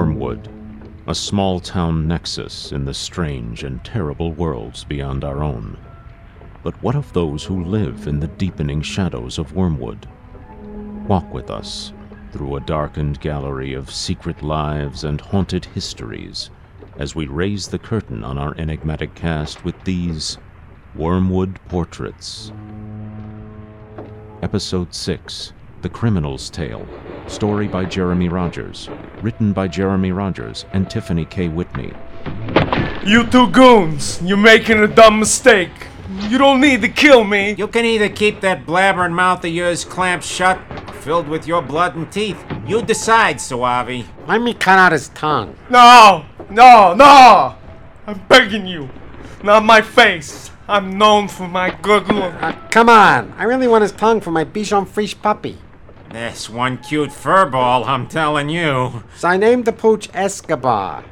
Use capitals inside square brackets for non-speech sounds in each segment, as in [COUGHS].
Wormwood, a small town nexus in the strange and terrible worlds beyond our own. But what of those who live in the deepening shadows of Wormwood? Walk with us through a darkened gallery of secret lives and haunted histories as we raise the curtain on our enigmatic cast with these Wormwood Portraits. Episode 6 The Criminal's Tale. Story by Jeremy Rogers. Written by Jeremy Rogers and Tiffany K. Whitney. You two goons, you're making a dumb mistake. You don't need to kill me. You can either keep that blabbering mouth of yours clamped shut or filled with your blood and teeth. You decide, Suave. Let me cut out his tongue. No, no, no. I'm begging you. Not my face. I'm known for my good look. Uh, come on. I really want his tongue for my Bichon Frise puppy. This one cute furball, I'm telling you. So I named the pooch Escobar.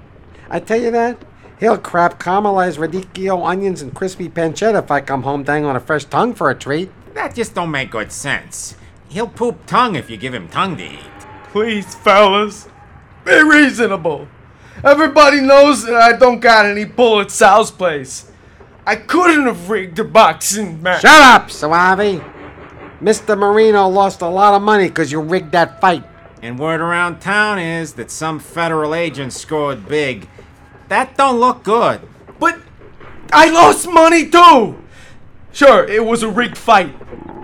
I tell you that? He'll crap caramelized radicchio, onions, and crispy pancetta if I come home dangling a fresh tongue for a treat. That just don't make good sense. He'll poop tongue if you give him tongue to eat. Please, fellas, be reasonable. Everybody knows that I don't got any pull at Sal's place. I couldn't have rigged the boxing match. Shut up, Suave. Mr. Marino lost a lot of money because you rigged that fight. And word around town is that some federal agent scored big. That don't look good. But I lost money too. Sure, it was a rigged fight.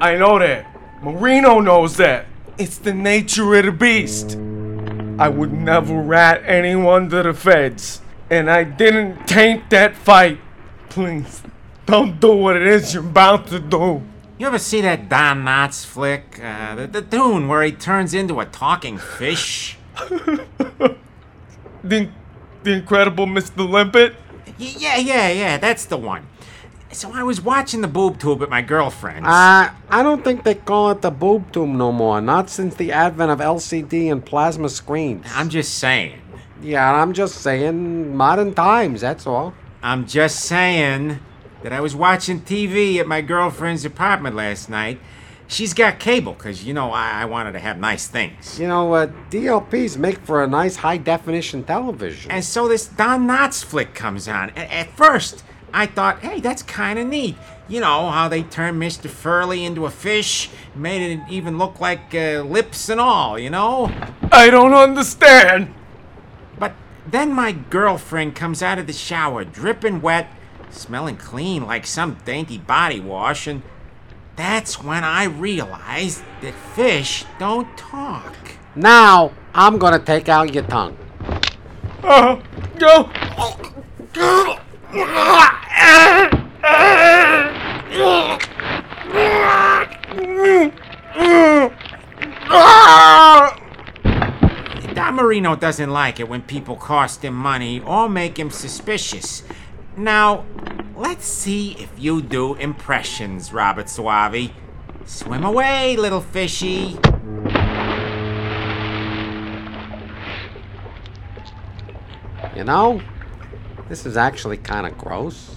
I know that. Marino knows that. It's the nature of the beast. I would never rat anyone to the feds. And I didn't taint that fight. Please, don't do what it is you're about to do. You ever see that Don Knotts flick? Uh, the, the tune where he turns into a talking fish? [LAUGHS] The, the incredible Mr. Limpet? Yeah, yeah, yeah, that's the one. So I was watching the boob tube at my girlfriend's. Uh, I don't think they call it the boob tube no more. Not since the advent of LCD and plasma screens. I'm just saying. Yeah, I'm just saying modern times, that's all. I'm just saying that I was watching TV at my girlfriend's apartment last night. She's got cable, because, you know, I, I wanted to have nice things. You know, uh, DLPs make for a nice high definition television. And so this Don Knotts flick comes on. A- at first, I thought, hey, that's kind of neat. You know, how they turned Mr. Furley into a fish, made it even look like uh, lips and all, you know? I don't understand. But then my girlfriend comes out of the shower, dripping wet, smelling clean like some dainty body wash, and that's when I realized that fish don't talk. Now, I'm gonna take out your tongue. Uh, go. Don Marino doesn't like it when people cost him money or make him suspicious. Now, let's see if you do impressions, Robert Suave. Swim away, little fishy. You know, this is actually kind of gross.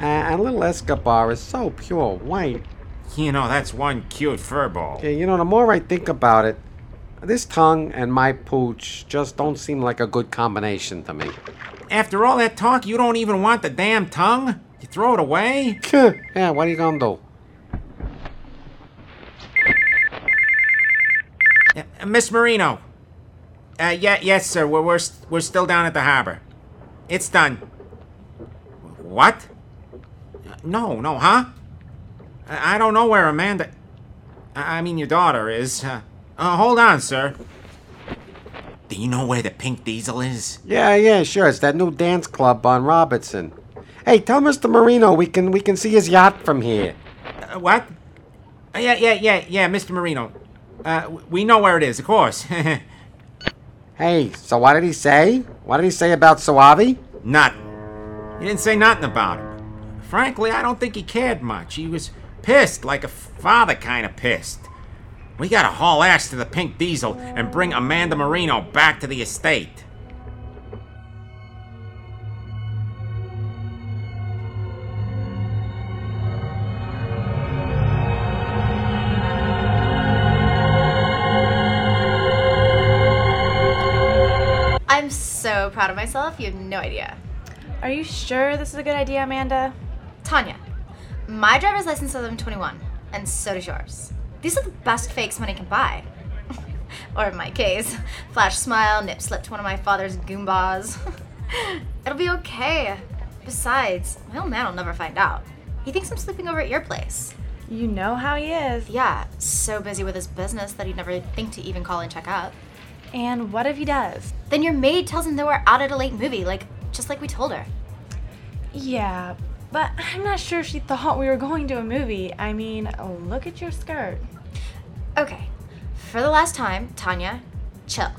Uh, and little Escobar is so pure white. You know, that's one cute furball. Yeah, you know, the more I think about it, this tongue and my pooch just don't seem like a good combination to me. After all that talk, you don't even want the damn tongue? You throw it away? yeah, what are you gonna do? Uh, Miss Marino. Uh, yeah, yes, sir. We're, we're, st- we're still down at the harbor. It's done. What? No, no, huh? I, I don't know where Amanda. I, I mean, your daughter is. Uh, uh, hold on, sir. Do you know where the pink diesel is? Yeah, yeah, sure. It's that new dance club on Robertson. Hey, tell Mr. Marino we can we can see his yacht from here. Uh, what? Uh, yeah, yeah, yeah, yeah, Mr. Marino. Uh, we know where it is, of course. [LAUGHS] Hey, so what did he say? What did he say about Suave? Nothing. He didn't say nothing about him. Frankly, I don't think he cared much. He was pissed, like a father kind of pissed. We gotta haul ass to the pink diesel and bring Amanda Marino back to the estate. Proud of myself, you have no idea. Are you sure this is a good idea, Amanda? Tanya, my driver's license says I'm 21, and so does yours. These are the best fakes money can buy. [LAUGHS] or in my case, flash smile, nip slip to one of my father's goombas. [LAUGHS] It'll be okay. Besides, my old man will never find out. He thinks I'm sleeping over at your place. You know how he is. Yeah, so busy with his business that he'd never think to even call and check up. And what if he does? Then your maid tells him that we're out at a late movie, like just like we told her. Yeah, but I'm not sure she thought we were going to a movie. I mean, look at your skirt. Okay, for the last time, Tanya, chill.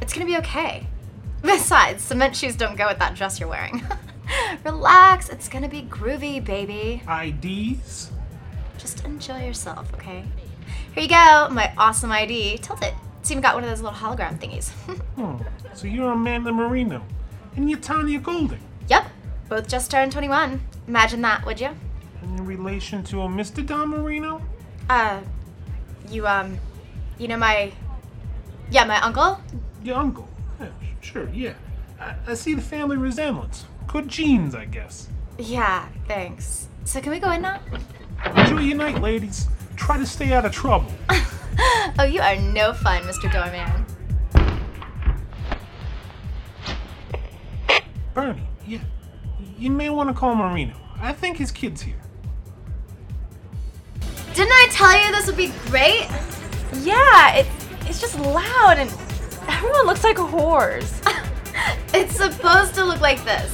It's gonna be okay. [LAUGHS] Besides, cement shoes don't go with that dress you're wearing. [LAUGHS] Relax, it's gonna be groovy, baby. IDs? Just enjoy yourself, okay? Here you go, my awesome ID. Tilt it. It's even got one of those little hologram thingies. [LAUGHS] Oh, so you're Amanda Marino. And you're Tanya Golding. yep, both just turned 21. Imagine that, would you? In relation to a Mr. Don Marino? Uh, you, um, you know my. Yeah, my uncle? Your uncle. Yeah, sure, yeah. I, I see the family resemblance. Good genes, I guess. Yeah, thanks. So can we go in now? Enjoy your night, ladies. Try to stay out of trouble. [LAUGHS] [LAUGHS] Oh, you are no fun, Mr. Doorman. Bernie, yeah. You may want to call Marino. I think his kid's here. Didn't I tell you this would be great? Yeah, it, it's just loud and everyone looks like a whores. [LAUGHS] It's supposed to look like this.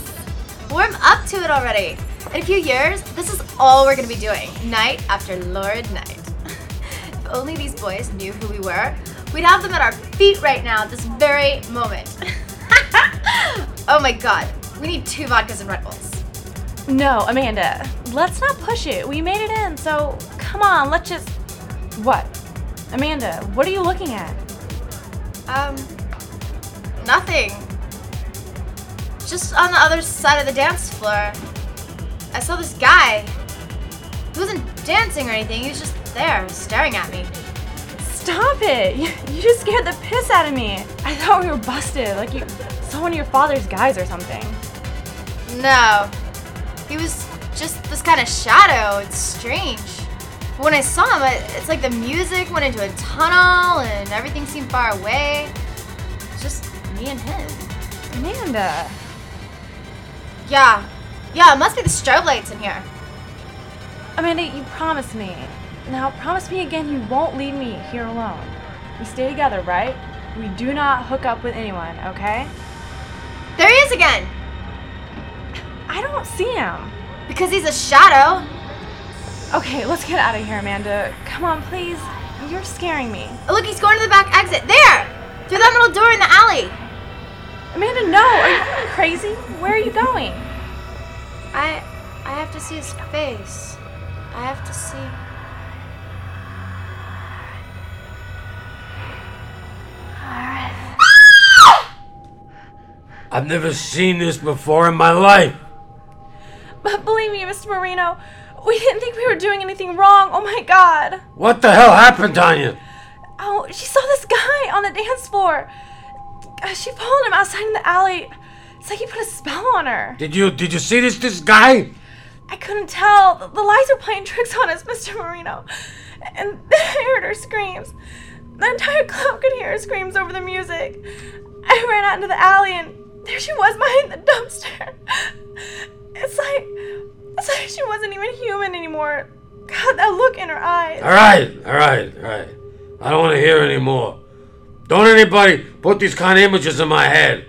Warm up to it already. In a few years, this is all we're gonna be doing, night after Lord night. If only these boys knew who we were, we'd have them at our feet right now at this very moment. [LAUGHS] oh my god, we need two vodkas and Red Bulls. No, Amanda, let's not push it. We made it in, so come on, let's just. What? Amanda, what are you looking at? Um, nothing. Just on the other side of the dance floor, I saw this guy. He wasn't dancing or anything, he was just there, staring at me. Stop it! [LAUGHS] You, you just scared the piss out of me. I thought we were busted, like you saw one of your father's guys or something. No, he was just this kind of shadow. It's strange. But when I saw him, I, it's like the music went into a tunnel and everything seemed far away. It's just me and him. Amanda. Yeah, yeah, it must be the strobe lights in here. Amanda, you promised me. Now promise me again you won't leave me here alone. We stay together, right? We do not hook up with anyone, okay? There he is again! I don't see him. Because he's a shadow. Okay, let's get out of here, Amanda. Come on, please. You're scaring me. Oh, look, he's going to the back exit. There! Through that little door in the alley. Amanda, no! Are you crazy? Where are you going? I I have to see his face. I have to see. I've never seen this before in my life. But believe me, Mr. Marino, we didn't think we were doing anything wrong. Oh my god. What the hell happened, Tanya? Oh, she saw this guy on the dance floor. Uh, She followed him outside in the alley. It's like he put a spell on her. Did you did you see this this guy? I couldn't tell. The, the lights were playing tricks on us, Mr. Marino. And [LAUGHS] then I heard her screams. The entire club could hear her screams over the music. I ran out into the alley and there she was behind the dumpster. It's like it's like she wasn't even human anymore. God, that look in her eyes. All right, all right, all right. I don't want to hear anymore. Don't anybody put these kind of images in my head.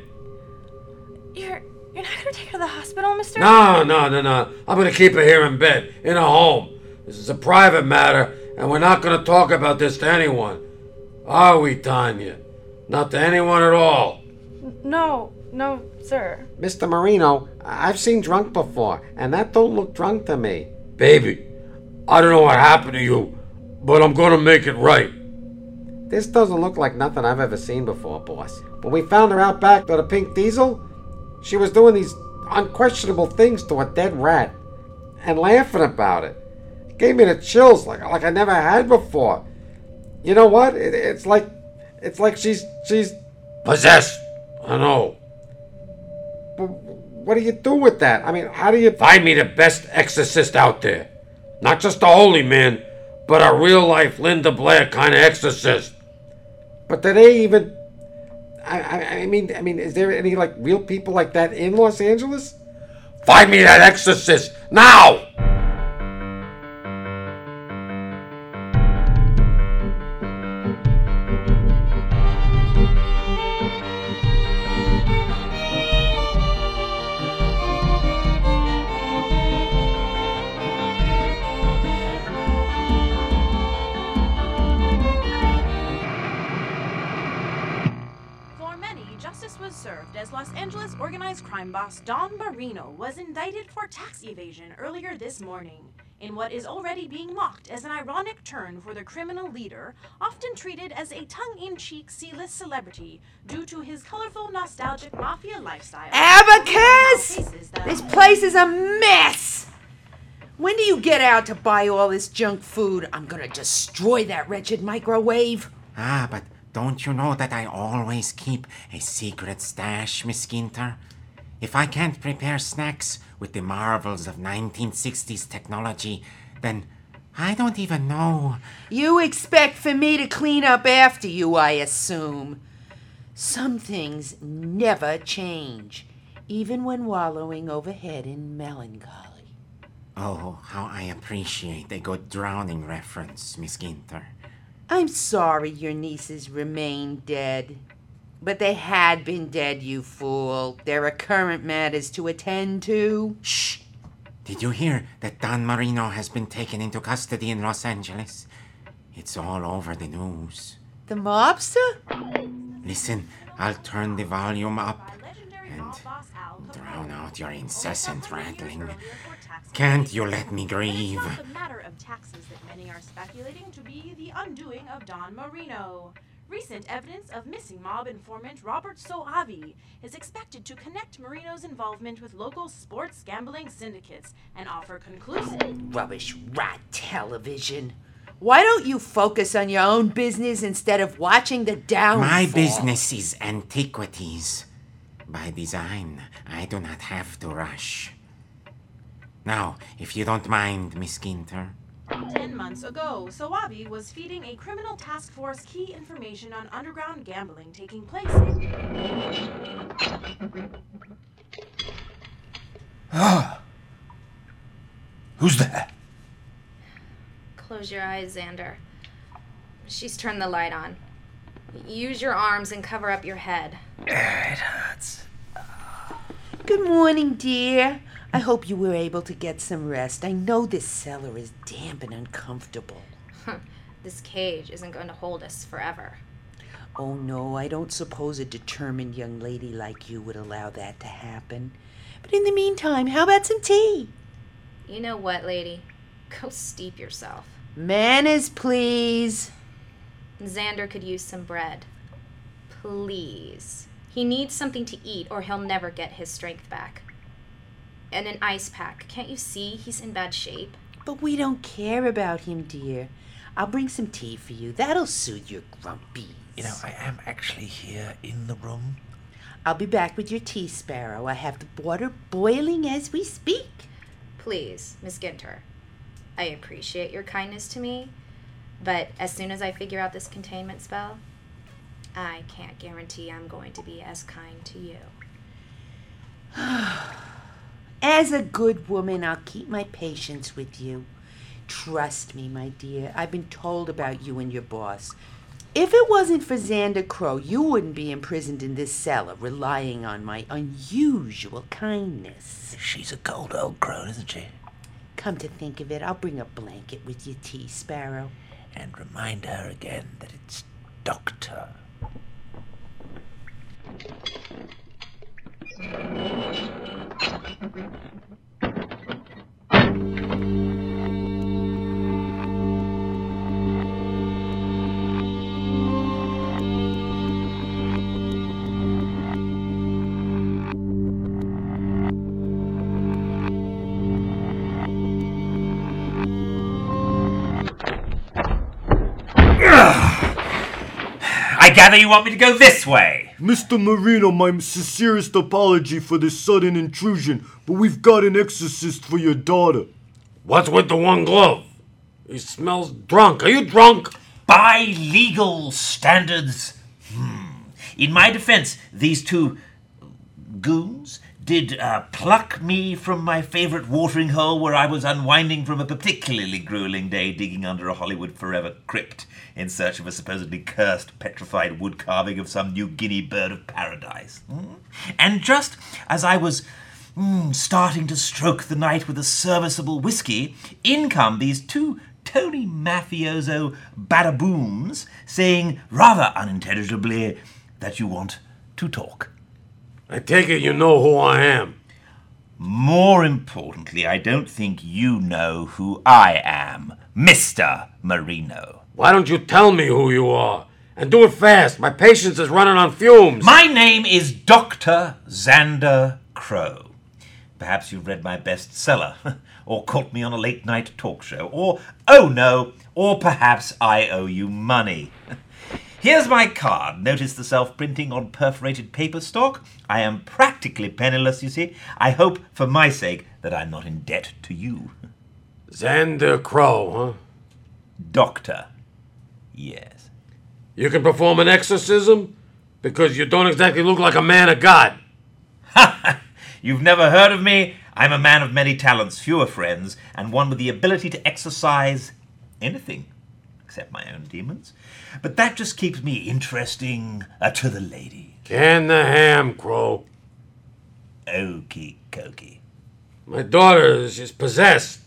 You're you're not gonna take her to the hospital, Mr. No, no, no, no. I'm gonna keep her here in bed, in a home. This is a private matter, and we're not gonna talk about this to anyone. Are we, Tanya? Not to anyone at all. No, no, sir. Mr. Marino, I- I've seen drunk before, and that don't look drunk to me. Baby, I don't know what happened to you, but I'm gonna make it right. This doesn't look like nothing I've ever seen before, boss. When we found her out back to the pink diesel, she was doing these unquestionable things to a dead rat and laughing about it. Gave me the chills like like I never had before. You know what? It, it's like it's like she's she's Possessed. I know. But what do you do with that? I mean, how do you. Find me the best exorcist out there. Not just a holy man, but a real life Linda Blair kind of exorcist. But do they even. I, I, I mean, I mean, is there any like real people like that in Los Angeles? Find me that exorcist now! Don Marino was indicted for tax evasion earlier this morning. In what is already being mocked as an ironic turn for the criminal leader, often treated as a tongue in cheek C list celebrity due to his colorful, nostalgic mafia lifestyle. Abacus! This place is a mess! When do you get out to buy all this junk food? I'm gonna destroy that wretched microwave. Ah, but don't you know that I always keep a secret stash, Miss Ginter? If I can't prepare snacks with the marvels of 1960s technology, then I don't even know. You expect for me to clean up after you, I assume. Some things never change, even when wallowing overhead in melancholy. Oh, how I appreciate a good drowning reference, Miss Ginter. I'm sorry your nieces remain dead. But they had been dead, you fool. There are current matters to attend to. Shh! Did you hear that Don Marino has been taken into custody in Los Angeles? It's all over the news. The mobster? Listen, I'll turn the volume up and mob boss Al Capone. drown out your incessant several rattling. earlier for tax Can't you let me grieve? it's not the matter of taxes that many are speculating to be the undoing of Don Marino. Recent evidence of missing mob informant Robert Soavi is expected to connect Marino's involvement with local sports gambling syndicates and offer conclusive. Rubbish rat television. Why don't you focus on your own business instead of watching the downfall? My business is antiquities. By design, I do not have to rush. Now, if you don't mind, Miss Ginter. Ten months ago, Sawabi was feeding a criminal task force key information on underground gambling taking place in. Who's there? Close your eyes, Xander. She's turned the light on. Use your arms and cover up your head. It hurts. Good morning, dear. I hope you were able to get some rest. I know this cellar is damp and uncomfortable. This cage isn't going to hold us forever. Oh, no, I don't suppose a determined young lady like you would allow that to happen. But in the meantime, how about some tea? You know what, lady? Go steep yourself. Manners, please. Xander could use some bread. Please. He needs something to eat or he'll never get his strength back. And an ice pack. Can't you see he's in bad shape? But we don't care about him, dear. I'll bring some tea for you. That'll soothe your grumpies. You know, I am actually here in the room. I'll be back with your tea, Sparrow. I have the water boiling as we speak. Please, Miss Ginter. I appreciate your kindness to me, but as soon as I figure out this containment spell, I can't guarantee I'm going to be as kind to you. [SIGHS] [SIGHS] [SIGHS] As a good woman, I'll keep my patience with you. Trust me, my dear. I've been told about you and your boss. If it wasn't for Xander Crow, you wouldn't be imprisoned in this cellar, relying on my unusual kindness. She's a cold old crone, isn't she? Come to think of it, I'll bring a blanket with your tea, Sparrow. And remind her again that it's Doctor. I gather you want me to go this way. Mr. Marino, my sincerest apology for this sudden intrusion, but we've got an exorcist for your daughter. What's with the one glove? He smells drunk. Are you drunk? By legal standards, hmm. In my defense, these two goons did uh, pluck me from my favorite watering hole where I was unwinding from a particularly grueling day digging under a Hollywood Forever crypt in search of a supposedly cursed petrified wood carving of some New Guinea bird of paradise. Hmm? And just as I was mm, starting to stroke the night with a serviceable whiskey, in come these two Tony mafioso badabooms saying rather unintelligibly that you want to talk. I take it you know who I am. More importantly, I don't think you know who I am, Mr. Marino. Why don't you tell me who you are? And do it fast. My patience is running on fumes. My name is Dr. Xander Crow. Perhaps you've read my bestseller, [LAUGHS] or caught me on a late night talk show, or, oh no, or perhaps I owe you money. [LAUGHS] Here's my card. Notice the self printing on perforated paper stock? I am practically penniless, you see. I hope, for my sake, that I'm not in debt to you. Xander Crow, huh? Doctor. Yes. You can perform an exorcism? Because you don't exactly look like a man of God. Ha! You've never heard of me? I'm a man of many talents, fewer friends, and one with the ability to exercise anything except my own demons. But that just keeps me interesting uh, to the lady. Can the ham, Crow. Okey dokey. My daughter, she's possessed.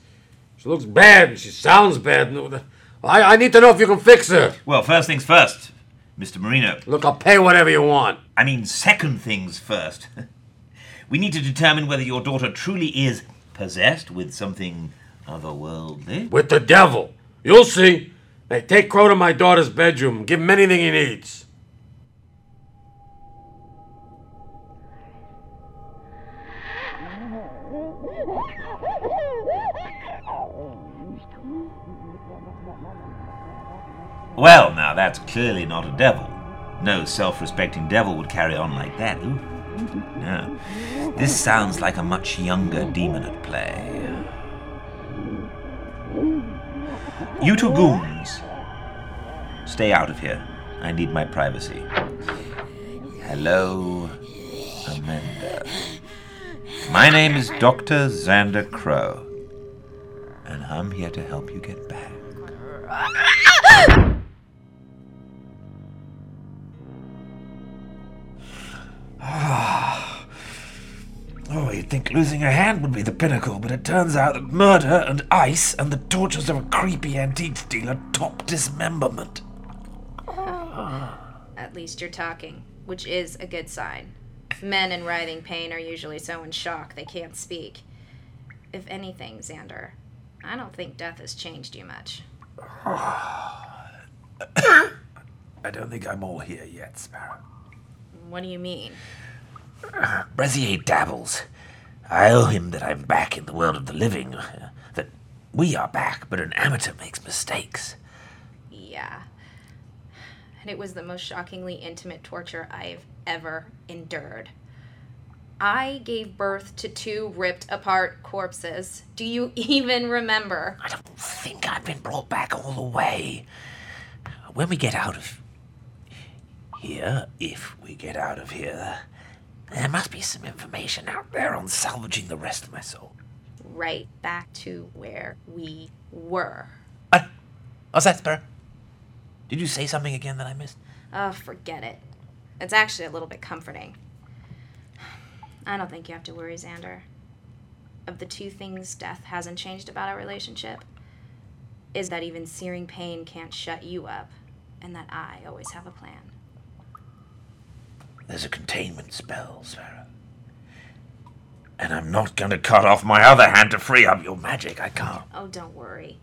She looks bad and she sounds bad. I, I need to know if you can fix her. Well, first things first, Mr. Marino. Look, I'll pay whatever you want. I mean, second things first. [LAUGHS] we need to determine whether your daughter truly is possessed with something otherworldly. With the devil. You'll see. Hey, take Crow to my daughter's bedroom. Give him anything he needs. Well, now that's clearly not a devil. No self respecting devil would carry on like that. Ooh. No. This sounds like a much younger demon at play. You two goons, stay out of here. I need my privacy. Hello, Amanda. My name is Dr. Xander Crow, and I'm here to help you get back. You'd think losing a hand would be the pinnacle, but it turns out that murder and ice and the tortures of a creepy antique dealer top dismemberment. At least you're talking, which is a good sign. Men in writhing pain are usually so in shock they can't speak. If anything, Xander, I don't think death has changed you much. [COUGHS] I don't think I'm all here yet, Sparrow. What do you mean? Brazier dabbles. I owe him that I'm back in the world of the living. uh, That we are back, but an amateur makes mistakes. Yeah. And it was the most shockingly intimate torture I've ever endured. I gave birth to two ripped apart corpses. Do you [LAUGHS] even remember? I don't think I've been brought back all the way. When we get out of here, if we get out of here, there must be some information out there on salvaging the rest of my soul. Right back to where we were. What's that, Sparrow? Did you say something again that I missed? Oh, forget it. It's actually a little bit comforting. I don't think you have to worry, Xander. Of the two things death hasn't changed about our relationship, is that even searing pain can't shut you up, and that I always have a plan. There's a containment spell, Sparrow. And I'm not going to cut off my other hand to free up your magic. I can't. Oh, don't worry.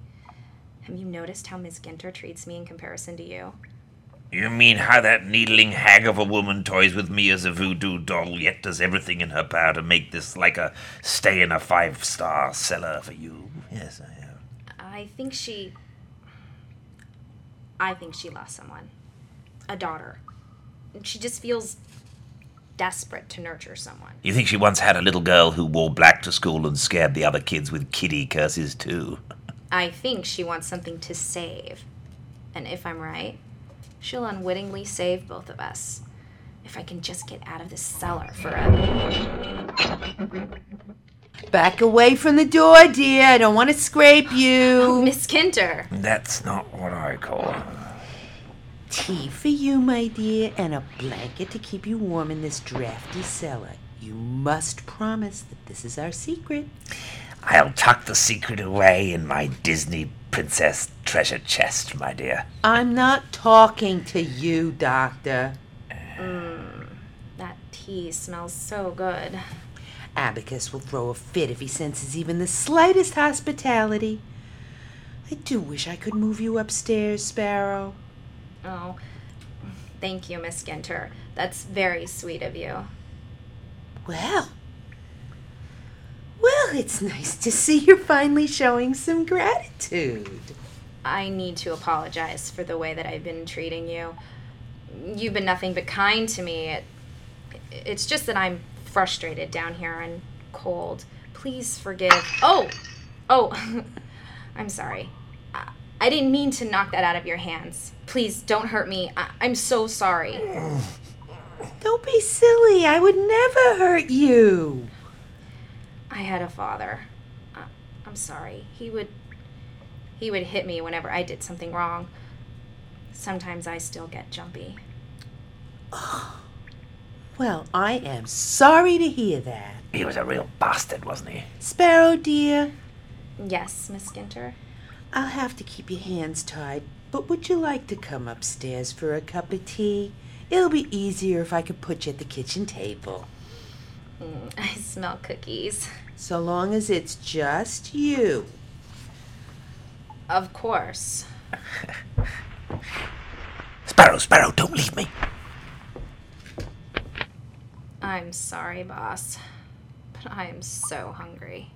Have you noticed how Miss Ginter treats me in comparison to you? You mean how that needling hag of a woman toys with me as a voodoo doll, yet does everything in her power to make this like a stay in a five star cellar for you? Yes, I am. I think she. I think she lost someone. A daughter. She just feels desperate to nurture someone. You think she once had a little girl who wore black to school and scared the other kids with kitty curses too? I think she wants something to save. And if I'm right, she'll unwittingly save both of us. If I can just get out of this cellar for a. Back away from the door, dear. I don't want to scrape you. [LAUGHS] Miss Ginter. That's not what I call. Tea for you, my dear, and a blanket to keep you warm in this drafty cellar. You must promise that this is our secret. I'll tuck the secret away in my Disney princess treasure chest, my dear. I'm not talking to you, Doctor. Mmm, that tea smells so good. Abacus will throw a fit if he senses even the slightest hospitality. I do wish I could move you upstairs, Sparrow. Oh, thank you, Miss Ginter. That's very sweet of you. Well, well, it's nice to see you're finally showing some gratitude. I need to apologize for the way that I've been treating you. You've been nothing but kind to me. It, it's just that I'm frustrated down here and cold. Please forgive. Oh! Oh! [LAUGHS] I'm sorry. I, I didn't mean to knock that out of your hands. Please don't hurt me. I, I'm so sorry. Don't be silly. I would never hurt you. I had a father. I, I'm sorry. He would he would hit me whenever I did something wrong. Sometimes I still get jumpy. [SIGHS] Well, I am sorry to hear that. He was a real bastard, wasn't he? Sparrow, dear, Yes, Miss Ginter. I'll have to keep your hands tied, but would you like to come upstairs for a cup of tea? It'll be easier if I could put you at the kitchen table. Mm, I smell cookies. So long as it's just you. Of course. [LAUGHS] Sparrow, Sparrow, don't leave me. I'm sorry, boss. But I am so hungry.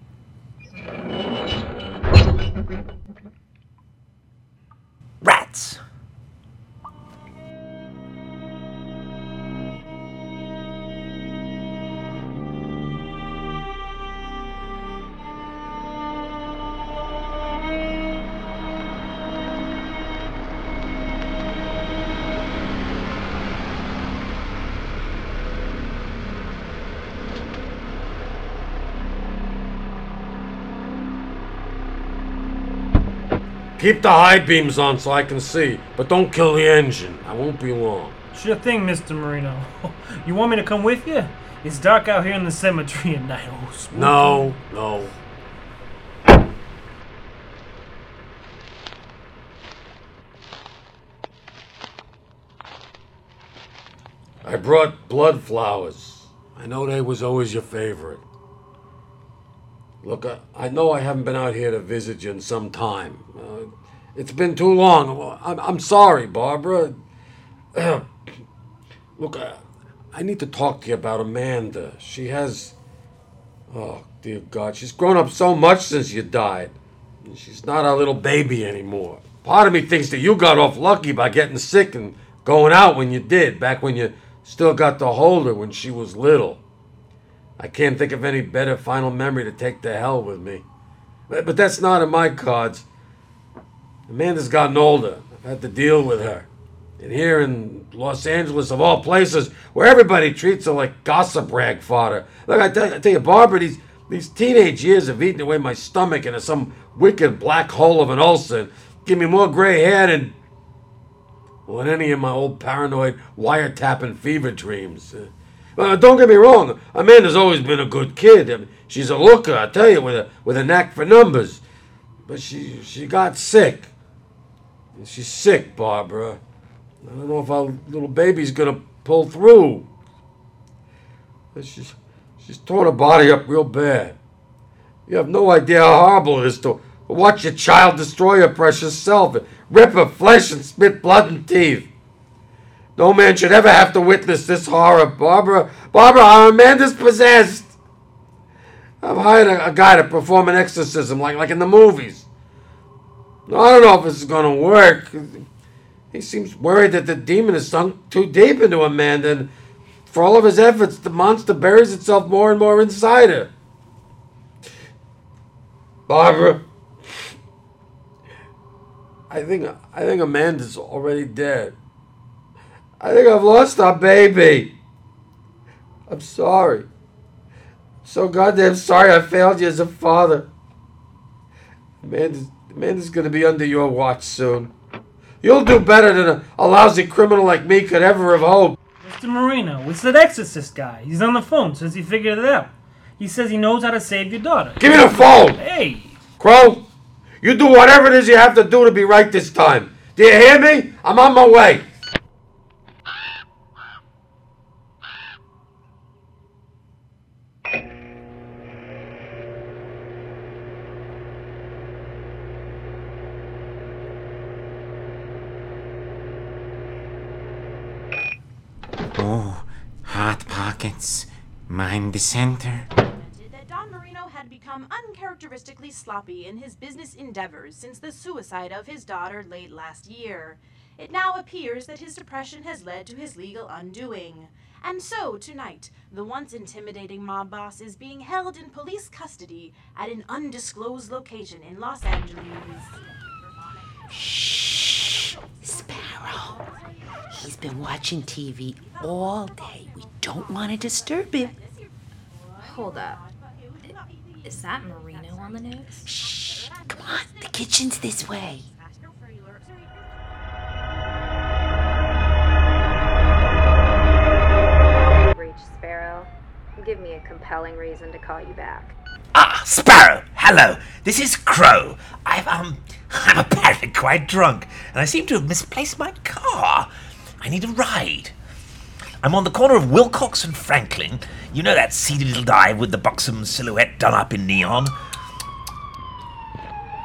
Keep the high beams on so I can see, but don't kill the engine. I won't be long. Sure thing, Mr. Marino. [LAUGHS] You want me to come with you? It's dark out here in the cemetery at night. Oh, spooky. No, no. I brought blood flowers. I know they was always your favorite. Look, I, I know I haven't been out here to visit you in some time. Uh, it's been too long. I'm, I'm sorry, Barbara. [CLEARS THROAT] Look, I, I need to talk to you about Amanda. She has. Oh, dear God. She's grown up so much since you died. She's not our little baby anymore. Part of me thinks that you got off lucky by getting sick and going out when you did, back when you still got to hold her when she was little. I can't think of any better final memory to take to hell with me. But, that's not in my cards. Amanda's gotten older. I've had to deal with her. And here in Los Angeles, of all places, where everybody treats her like gossip rag fodder. Look, I tell, I tell you, Barbara, these, these teenage years have eaten away my stomach into some wicked black hole of an ulcer. Give me more gray hair than, well, than any of my old paranoid wiretapping fever dreams. Uh, don't get me wrong, Amanda's always been a good kid. I mean, she's a looker, I tell you, with a, with a knack for numbers. But she, she got sick. She's sick, Barbara. I don't know if our little baby's gonna pull through. But She's, she's torn her body up real bad. You have no idea how horrible it is to watch your child destroy her precious self, rip her flesh and spit blood and teeth. No man should ever have to witness this horror, Barbara. Barbara, our Amanda's possessed. I've hired a, a guy to perform an exorcism, like like in the movies. I don't know if this is gonna work. He seems worried that the demon has sunk too deep into Amanda and For all of his efforts, the monster buries itself more and more inside her. Barbara, I think I think Amanda's already dead. I think I've lost our baby. I'm sorry. So goddamn sorry I failed you as a father. Amanda's, Amanda's gonna be under your watch soon. You'll do better than a, a lousy criminal like me could ever have hoped. Mr. Marino, it's that exorcist guy. He's on the phone, says he figured it out. He says he knows how to save your daughter. Give me the phone! Hey! Crow, you do whatever it is you have to do to be right this time. Do you hear me? I'm on my way. Mind the center. that Don Marino had become uncharacteristically sloppy in his business endeavors since the suicide of his daughter late last year. It now appears that his depression has led to his legal undoing. And so, tonight, the once intimidating mob boss is being held in police custody at an undisclosed location in Los Angeles. Shh! Sparrow. He's been watching TV all day. We don't want to disturb him. Hold up. Is that Marino on the news? Shh. Come on, the kitchen's this way. Reach Sparrow. Give me a compelling reason to call you back. Ah, Sparrow! Hello! This is Crow. I've, um, [LAUGHS] I'm apparently quite drunk, and I seem to have misplaced my car. I need a ride. I'm on the corner of Wilcox and Franklin. You know that seedy little dive with the buxom silhouette done up in neon?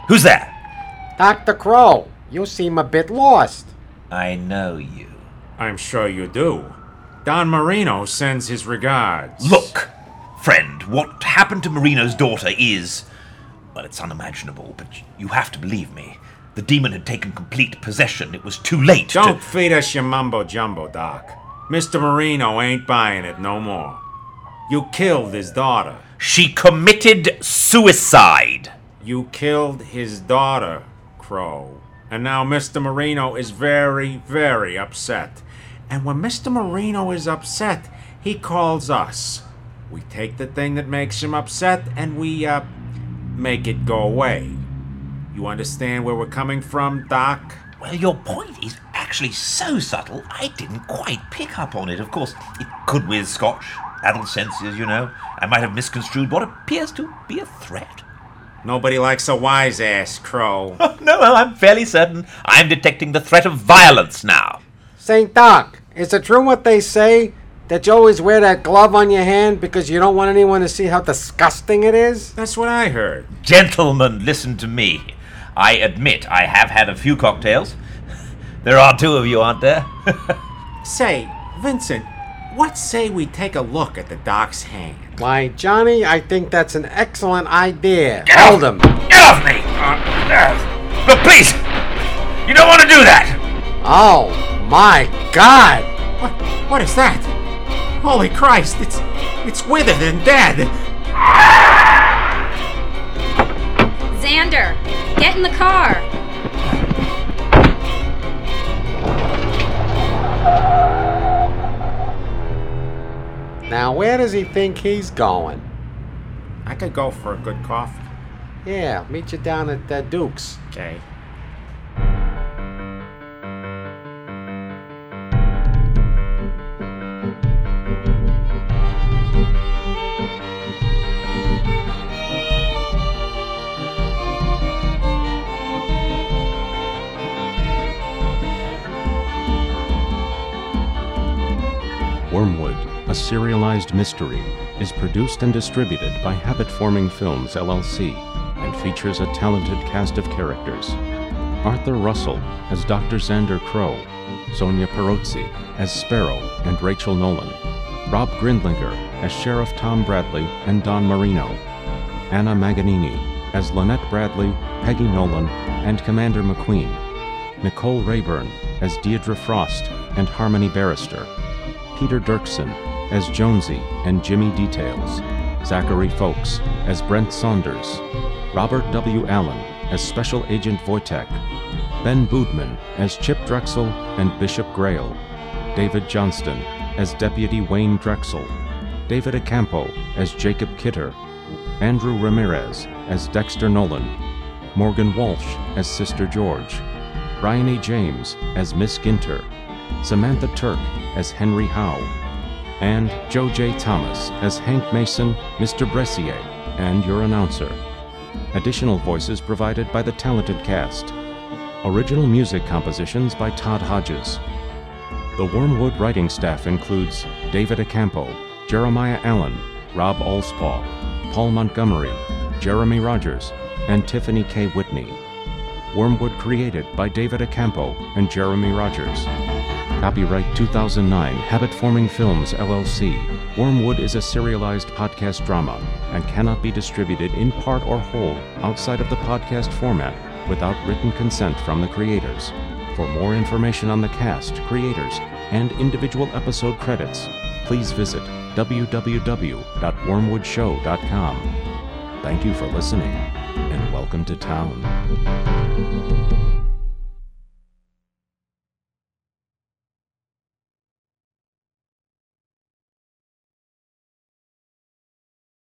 Who's there? Dr. Crow, you seem a bit lost. I know you. I'm sure you do. Don Marino sends his regards. Look, friend, what happened to Marino's daughter is. Well, it's unimaginable, but you have to believe me. The demon had taken complete possession. It was too late Don't to. feed us your mumbo jumbo, Doc. Mr. Marino ain't buying it no more. You killed his daughter. She committed suicide. You killed his daughter, Crow. And now Mr. Marino is very, very upset. And when Mr. Marino is upset, he calls us. We take the thing that makes him upset and we, uh, make it go away. You understand where we're coming from, Doc? Well, your point is actually so subtle, I didn't quite pick up on it. Of course, it could with Scotch, adult senses, you know. I might have misconstrued what appears to be a threat. Nobody likes a wise ass, Crow. [LAUGHS] no, I'm fairly certain I'm detecting the threat of violence now. St. Doc, is it true what they say? That you always wear that glove on your hand because you don't want anyone to see how disgusting it is? That's what I heard. Gentlemen, listen to me. I admit I have had a few cocktails. There are two of you, aren't there? [LAUGHS] Say, Vincent, what say we take a look at the doc's hand? Why, Johnny, I think that's an excellent idea. Get Hold off- him. Get off me! Uh, uh, but please, you don't want to do that. Oh, my God! What, what is that? Holy Christ, it's it's withered and dead. Xander, get in the car. Now, where does he think he's going? I could go for a good coffee. Yeah, meet you down at uh, Duke's. Okay. Mystery, is produced and distributed by Habit Forming Films LLC and features a talented cast of characters. Arthur Russell as Dr. Xander Crow, Sonia Perozzi as Sparrow and Rachel Nolan, Rob Grindlinger as Sheriff Tom Bradley and Don Marino, Anna Maganini as Lynette Bradley, Peggy Nolan, and Commander McQueen, Nicole Rayburn as Deidre Frost and Harmony Barrister, Peter Dirksen as Jonesy and Jimmy Details, Zachary Folks as Brent Saunders, Robert W. Allen as Special Agent Wojtek, Ben Boodman as Chip Drexel and Bishop Grail, David Johnston as Deputy Wayne Drexel, David Acampo as Jacob Kidder, Andrew Ramirez as Dexter Nolan, Morgan Walsh as Sister George, Brian E. James as Miss Ginter, Samantha Turk as Henry Howe, and Joe J. Thomas as Hank Mason, Mr. Bressier, and your announcer. Additional voices provided by the talented cast. Original music compositions by Todd Hodges. The Wormwood writing staff includes David Accampo, Jeremiah Allen, Rob Allspaw, Paul Montgomery, Jeremy Rogers, and Tiffany K. Whitney. Wormwood created by David Accampo and Jeremy Rogers. Copyright 2009 Habit Forming Films LLC. Wormwood is a serialized podcast drama and cannot be distributed in part or whole outside of the podcast format without written consent from the creators. For more information on the cast, creators, and individual episode credits, please visit www.wormwoodshow.com. Thank you for listening, and welcome to town.